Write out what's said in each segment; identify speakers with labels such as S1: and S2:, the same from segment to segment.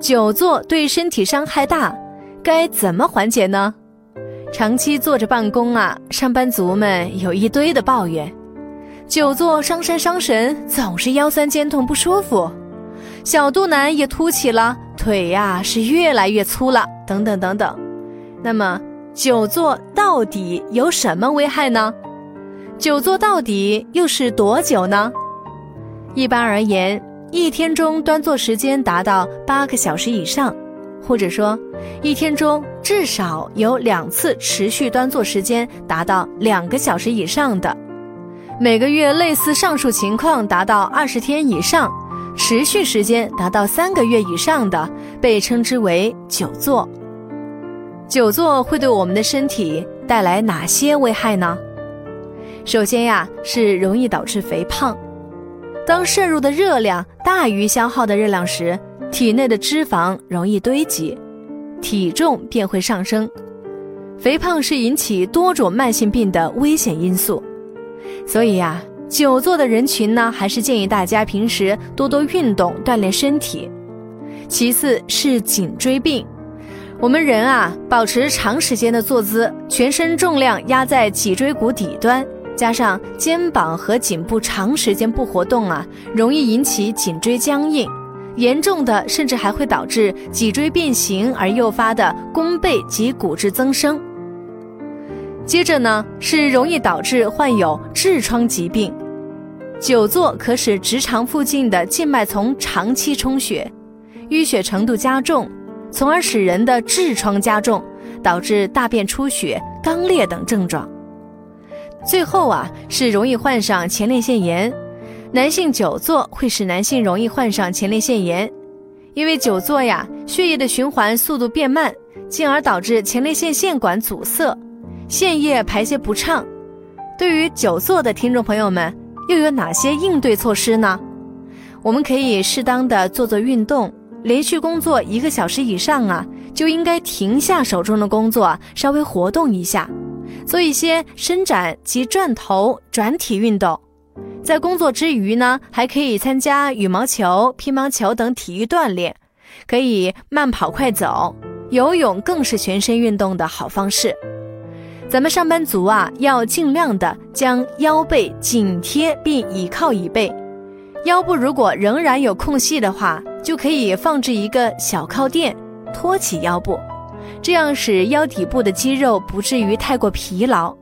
S1: 久坐对身体伤害大，该怎么缓解呢？长期坐着办公啊，上班族们有一堆的抱怨，久坐伤身伤神，总是腰酸肩痛不舒服，小肚腩也凸起了，腿呀是越来越粗了，等等等等。那么久坐到底有什么危害呢？久坐到底又是多久呢？一般而言。一天中端坐时间达到八个小时以上，或者说，一天中至少有两次持续端坐时间达到两个小时以上的，每个月类似上述情况达到二十天以上，持续时间达到三个月以上的，被称之为久坐。久坐会对我们的身体带来哪些危害呢？首先呀，是容易导致肥胖。当摄入的热量大于消耗的热量时，体内的脂肪容易堆积，体重便会上升。肥胖是引起多种慢性病的危险因素，所以呀，久坐的人群呢，还是建议大家平时多多运动锻炼身体。其次是颈椎病，我们人啊，保持长时间的坐姿，全身重量压在脊椎骨底端。加上肩膀和颈部长时间不活动啊，容易引起颈椎僵硬，严重的甚至还会导致脊椎变形而诱发的弓背及骨质增生。接着呢，是容易导致患有痔疮疾病，久坐可使直肠附近的静脉丛长期充血，淤血程度加重，从而使人的痔疮加重，导致大便出血、肛裂等症状。最后啊，是容易患上前列腺炎。男性久坐会使男性容易患上前列腺炎，因为久坐呀，血液的循环速度变慢，进而导致前列腺腺管阻塞，腺液排泄不畅。对于久坐的听众朋友们，又有哪些应对措施呢？我们可以适当的做做运动，连续工作一个小时以上啊，就应该停下手中的工作，稍微活动一下。做一些伸展及转头、转体运动，在工作之余呢，还可以参加羽毛球、乒乓球等体育锻炼，可以慢跑、快走、游泳，更是全身运动的好方式。咱们上班族啊，要尽量的将腰背紧贴并倚靠椅背，腰部如果仍然有空隙的话，就可以放置一个小靠垫，托起腰部。这样使腰底部的肌肉不至于太过疲劳。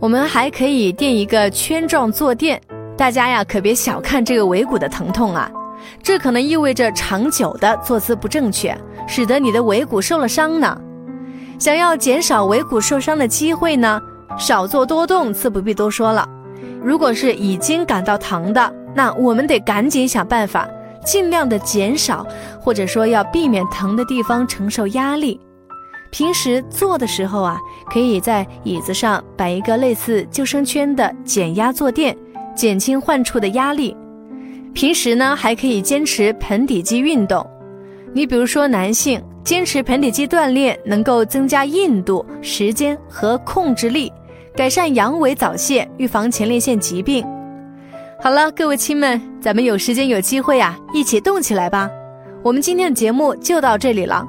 S1: 我们还可以垫一个圈状坐垫，大家呀可别小看这个尾骨的疼痛啊，这可能意味着长久的坐姿不正确，使得你的尾骨受了伤呢。想要减少尾骨受伤的机会呢，少坐多动自不必多说了。如果是已经感到疼的，那我们得赶紧想办法。尽量的减少，或者说要避免疼的地方承受压力。平时坐的时候啊，可以在椅子上摆一个类似救生圈的减压坐垫，减轻患处的压力。平时呢，还可以坚持盆底肌运动。你比如说男性坚持盆底肌锻炼，能够增加硬度、时间和控制力，改善阳痿早泄，预防前列腺疾病。好了，各位亲们，咱们有时间有机会呀，一起动起来吧！我们今天的节目就到这里了。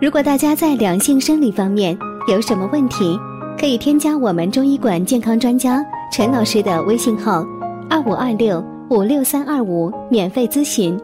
S2: 如果大家在两性生理方面有什么问题，可以添加我们中医馆健康专家陈老师的微信号：二五二六五六三二五，免费咨询。